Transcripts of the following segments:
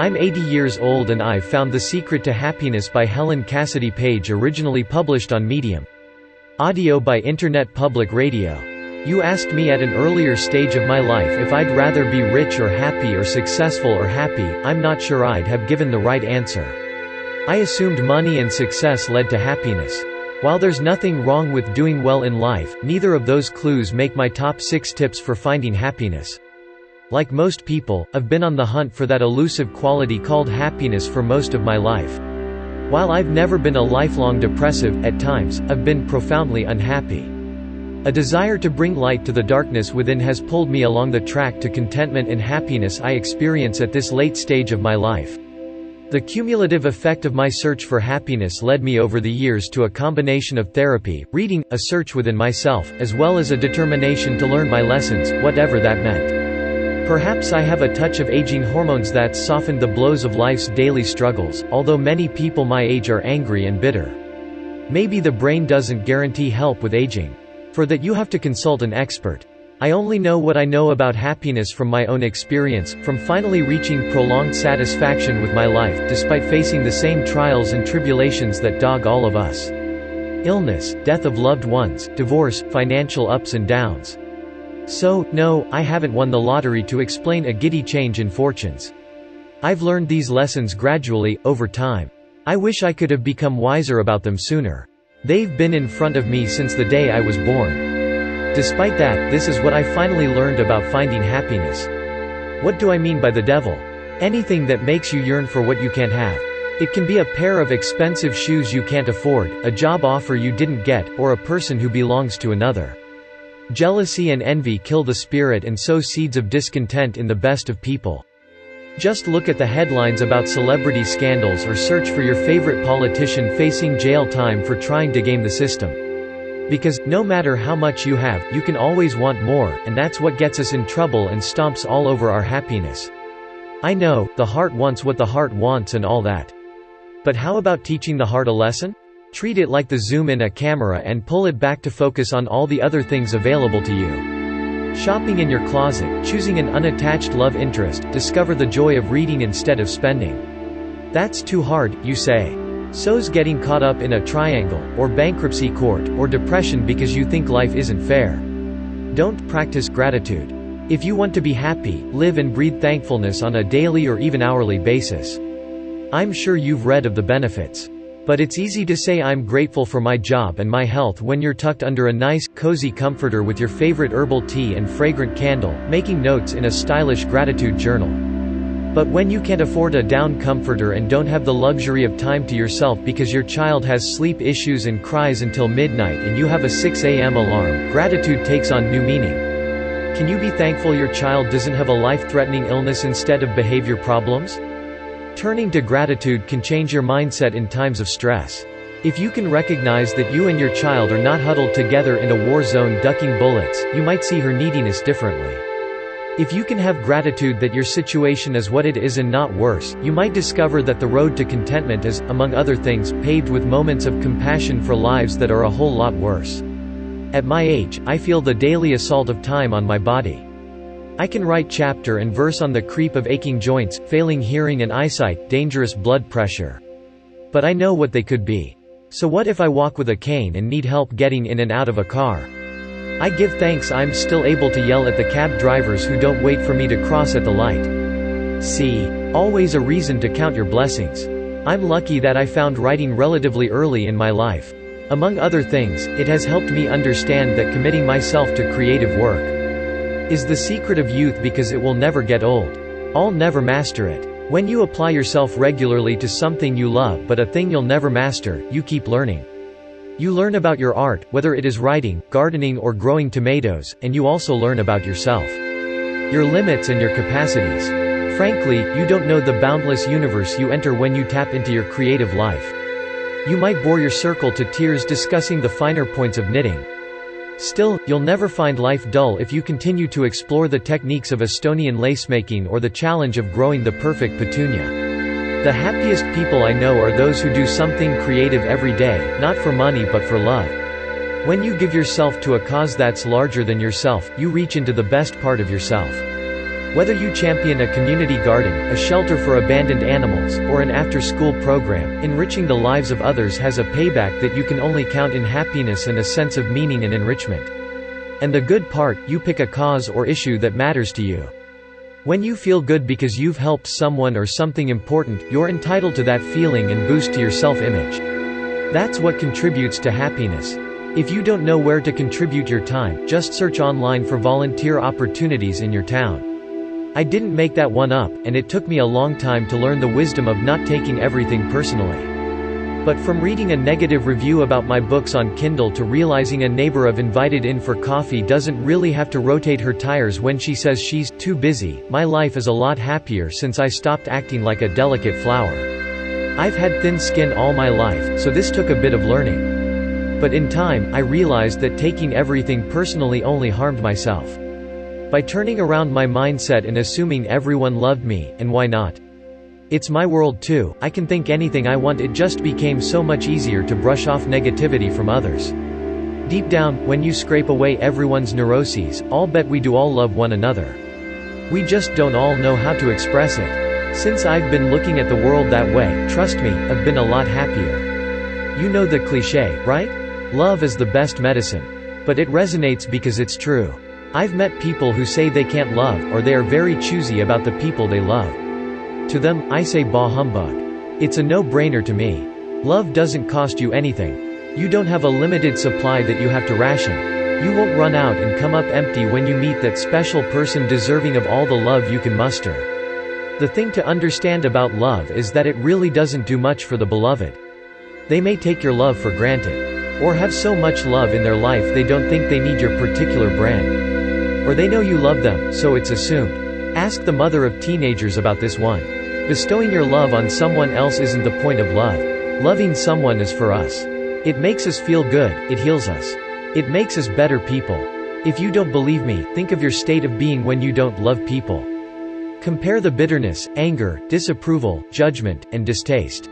I'm 80 years old and I've found The Secret to Happiness by Helen Cassidy Page originally published on Medium. Audio by Internet Public Radio. You asked me at an earlier stage of my life if I'd rather be rich or happy or successful or happy, I'm not sure I'd have given the right answer. I assumed money and success led to happiness. While there's nothing wrong with doing well in life, neither of those clues make my top 6 tips for finding happiness. Like most people, I've been on the hunt for that elusive quality called happiness for most of my life. While I've never been a lifelong depressive, at times, I've been profoundly unhappy. A desire to bring light to the darkness within has pulled me along the track to contentment and happiness I experience at this late stage of my life. The cumulative effect of my search for happiness led me over the years to a combination of therapy, reading, a search within myself, as well as a determination to learn my lessons, whatever that meant. Perhaps I have a touch of aging hormones that softened the blows of life's daily struggles, although many people my age are angry and bitter. Maybe the brain doesn't guarantee help with aging. For that you have to consult an expert. I only know what I know about happiness from my own experience, from finally reaching prolonged satisfaction with my life, despite facing the same trials and tribulations that dog all of us. Illness, death of loved ones, divorce, financial ups and downs. So, no, I haven't won the lottery to explain a giddy change in fortunes. I've learned these lessons gradually, over time. I wish I could have become wiser about them sooner. They've been in front of me since the day I was born. Despite that, this is what I finally learned about finding happiness. What do I mean by the devil? Anything that makes you yearn for what you can't have. It can be a pair of expensive shoes you can't afford, a job offer you didn't get, or a person who belongs to another. Jealousy and envy kill the spirit and sow seeds of discontent in the best of people. Just look at the headlines about celebrity scandals or search for your favorite politician facing jail time for trying to game the system. Because, no matter how much you have, you can always want more, and that's what gets us in trouble and stomps all over our happiness. I know, the heart wants what the heart wants and all that. But how about teaching the heart a lesson? Treat it like the zoom in a camera and pull it back to focus on all the other things available to you. Shopping in your closet, choosing an unattached love interest, discover the joy of reading instead of spending. That's too hard, you say. So's getting caught up in a triangle, or bankruptcy court, or depression because you think life isn't fair. Don't practice gratitude. If you want to be happy, live and breathe thankfulness on a daily or even hourly basis. I'm sure you've read of the benefits. But it's easy to say I'm grateful for my job and my health when you're tucked under a nice, cozy comforter with your favorite herbal tea and fragrant candle, making notes in a stylish gratitude journal. But when you can't afford a down comforter and don't have the luxury of time to yourself because your child has sleep issues and cries until midnight and you have a 6 a.m. alarm, gratitude takes on new meaning. Can you be thankful your child doesn't have a life-threatening illness instead of behavior problems? Turning to gratitude can change your mindset in times of stress. If you can recognize that you and your child are not huddled together in a war zone ducking bullets, you might see her neediness differently. If you can have gratitude that your situation is what it is and not worse, you might discover that the road to contentment is, among other things, paved with moments of compassion for lives that are a whole lot worse. At my age, I feel the daily assault of time on my body. I can write chapter and verse on the creep of aching joints, failing hearing and eyesight, dangerous blood pressure. But I know what they could be. So what if I walk with a cane and need help getting in and out of a car? I give thanks I'm still able to yell at the cab drivers who don't wait for me to cross at the light. See? Always a reason to count your blessings. I'm lucky that I found writing relatively early in my life. Among other things, it has helped me understand that committing myself to creative work is the secret of youth because it will never get old. I'll never master it. When you apply yourself regularly to something you love but a thing you'll never master, you keep learning. You learn about your art, whether it is writing, gardening or growing tomatoes, and you also learn about yourself. Your limits and your capacities. Frankly, you don't know the boundless universe you enter when you tap into your creative life. You might bore your circle to tears discussing the finer points of knitting. Still, you'll never find life dull if you continue to explore the techniques of Estonian lacemaking or the challenge of growing the perfect petunia. The happiest people I know are those who do something creative every day, not for money but for love. When you give yourself to a cause that's larger than yourself, you reach into the best part of yourself. Whether you champion a community garden, a shelter for abandoned animals, or an after-school program, enriching the lives of others has a payback that you can only count in happiness and a sense of meaning and enrichment. And the good part, you pick a cause or issue that matters to you. When you feel good because you've helped someone or something important, you're entitled to that feeling and boost to your self-image. That's what contributes to happiness. If you don't know where to contribute your time, just search online for volunteer opportunities in your town. I didn't make that one up, and it took me a long time to learn the wisdom of not taking everything personally. But from reading a negative review about my books on Kindle to realizing a neighbor I've invited in for coffee doesn't really have to rotate her tires when she says she's too busy, my life is a lot happier since I stopped acting like a delicate flower. I've had thin skin all my life, so this took a bit of learning. But in time, I realized that taking everything personally only harmed myself. By turning around my mindset and assuming everyone loved me, and why not? It's my world too, I can think anything I want it just became so much easier to brush off negativity from others. Deep down, when you scrape away everyone's neuroses, I'll bet we do all love one another. We just don't all know how to express it. Since I've been looking at the world that way, trust me, I've been a lot happier. You know the cliché, right? Love is the best medicine. But it resonates because it's true. I've met people who say they can't love, or they are very choosy about the people they love. To them, I say bah humbug. It's a no-brainer to me. Love doesn't cost you anything. You don't have a limited supply that you have to ration. You won't run out and come up empty when you meet that special person deserving of all the love you can muster. The thing to understand about love is that it really doesn't do much for the beloved. They may take your love for granted. Or have so much love in their life they don't think they need your particular brand. Or they know you love them, so it's assumed. Ask the mother of teenagers about this one. Bestowing your love on someone else isn't the point of love. Loving someone is for us. It makes us feel good, it heals us. It makes us better people. If you don't believe me, think of your state of being when you don't love people. Compare the bitterness, anger, disapproval, judgment, and distaste.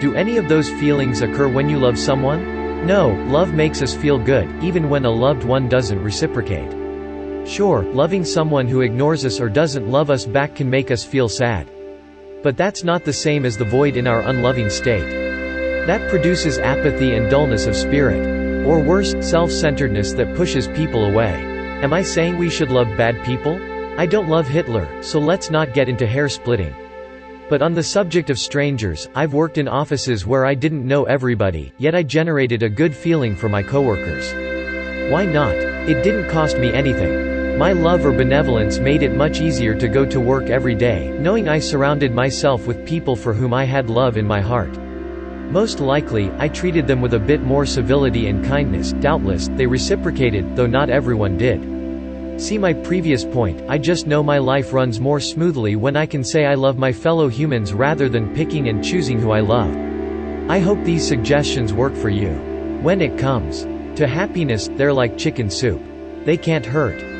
Do any of those feelings occur when you love someone? No, love makes us feel good, even when a loved one doesn't reciprocate. Sure, loving someone who ignores us or doesn't love us back can make us feel sad. But that's not the same as the void in our unloving state. That produces apathy and dullness of spirit. Or worse, self-centeredness that pushes people away. Am I saying we should love bad people? I don't love Hitler, so let's not get into hair splitting. But on the subject of strangers, I've worked in offices where I didn't know everybody, yet I generated a good feeling for my coworkers. Why not? It didn't cost me anything. My love or benevolence made it much easier to go to work every day, knowing I surrounded myself with people for whom I had love in my heart. Most likely, I treated them with a bit more civility and kindness, doubtless, they reciprocated, though not everyone did. See my previous point, I just know my life runs more smoothly when I can say I love my fellow humans rather than picking and choosing who I love. I hope these suggestions work for you. When it comes to happiness, they're like chicken soup. They can't hurt.